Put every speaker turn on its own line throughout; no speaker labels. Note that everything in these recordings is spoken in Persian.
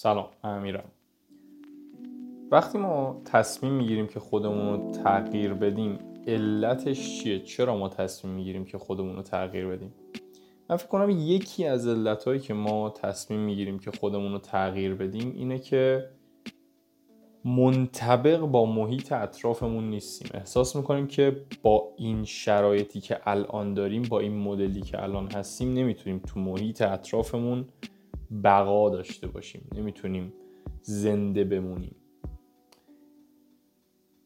سلام من امیرم. وقتی ما تصمیم می‌گیریم که خودمون رو تغییر بدیم علتش چیه؟ چرا ما تصمیم می‌گیریم که خودمون رو تغییر بدیم؟ من فکر کنم یکی از علتهایی که ما تصمیم می‌گیریم که خودمون رو تغییر بدیم اینه که منطبق با محیط اطرافمون نیستیم. احساس می‌کنیم که با این شرایطی که الان داریم با این مدلی که الان هستیم نمی‌تونیم تو محیط اطرافمون بقا داشته باشیم. نمی‌تونیم زنده بمونیم.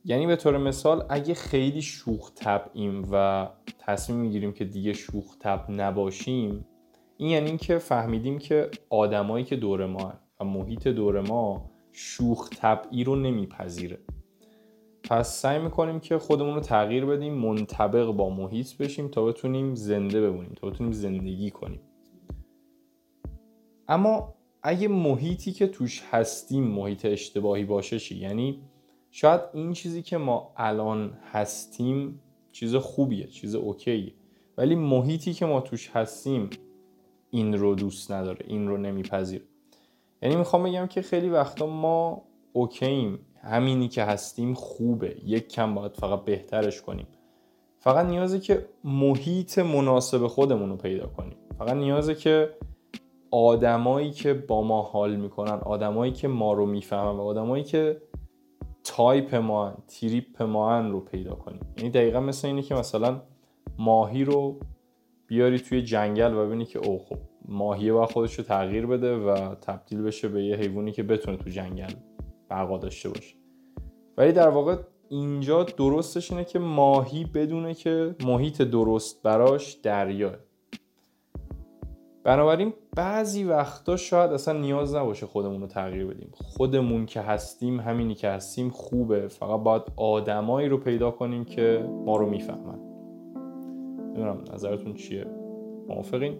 یعنی به طور مثال اگه خیلی شوخ طبعیم و تصمیم می‌گیریم که دیگه شوخ طبع نباشیم این یعنی اینکه فهمیدیم که آدمایی که دور ما و محیط دور ما شوخ طبعی رو نمیپذیره. پس سعی می‌کنیم که خودمون رو تغییر بدیم منطبق با محیط بشیم تا بتونیم زنده بمونیم تا بتونیم زندگی کنیم. اما اگه محیطی که توش هستیم محیط اشتباهی باشه چی؟ یعنی شاید این چیزی که ما الان هستیم چیز خوبیه چیز اوکیه. ولی محیطی که ما توش هستیم این رو دوست نداره این رو نمیپذیر یعنی می‌خوام بگم که خیلی وقتا ما اوکییم همینی که هستیم خوبه. یک کم باید فقط بهترش کنیم. فقط نیازه که محیط مناسب خودمون رو پیدا کنیم. فقط نیازه که آدمایی که با ما حال می‌کنن آدمایی که ما رو می‌فهمن و آدمایی که تایپ ما تریپ ما رو پیدا کنیم. یعنی دقیقا مثل اینه که مثلا ماهی رو بیاری توی جنگل و ببینی که او خب ماهیه باید خودش رو تغییر بده و تبدیل بشه به یه حیوانی که بتونه تو جنگل بقا داشته باشه. ولی در واقع اینجا درستش اینه که ماهی بدونه که محیط درست براش دریاه. بنابراین بعضی وقتا شاید اصلا نیاز نباشه خودمون رو تغییر بدیم. خودمون که هستیم همینی که هستیم خوبه. فقط باید آدمایی رو پیدا کنیم که ما رو می‌فهمن. نمی‌دونم نظرتون چیه؟ موافقین؟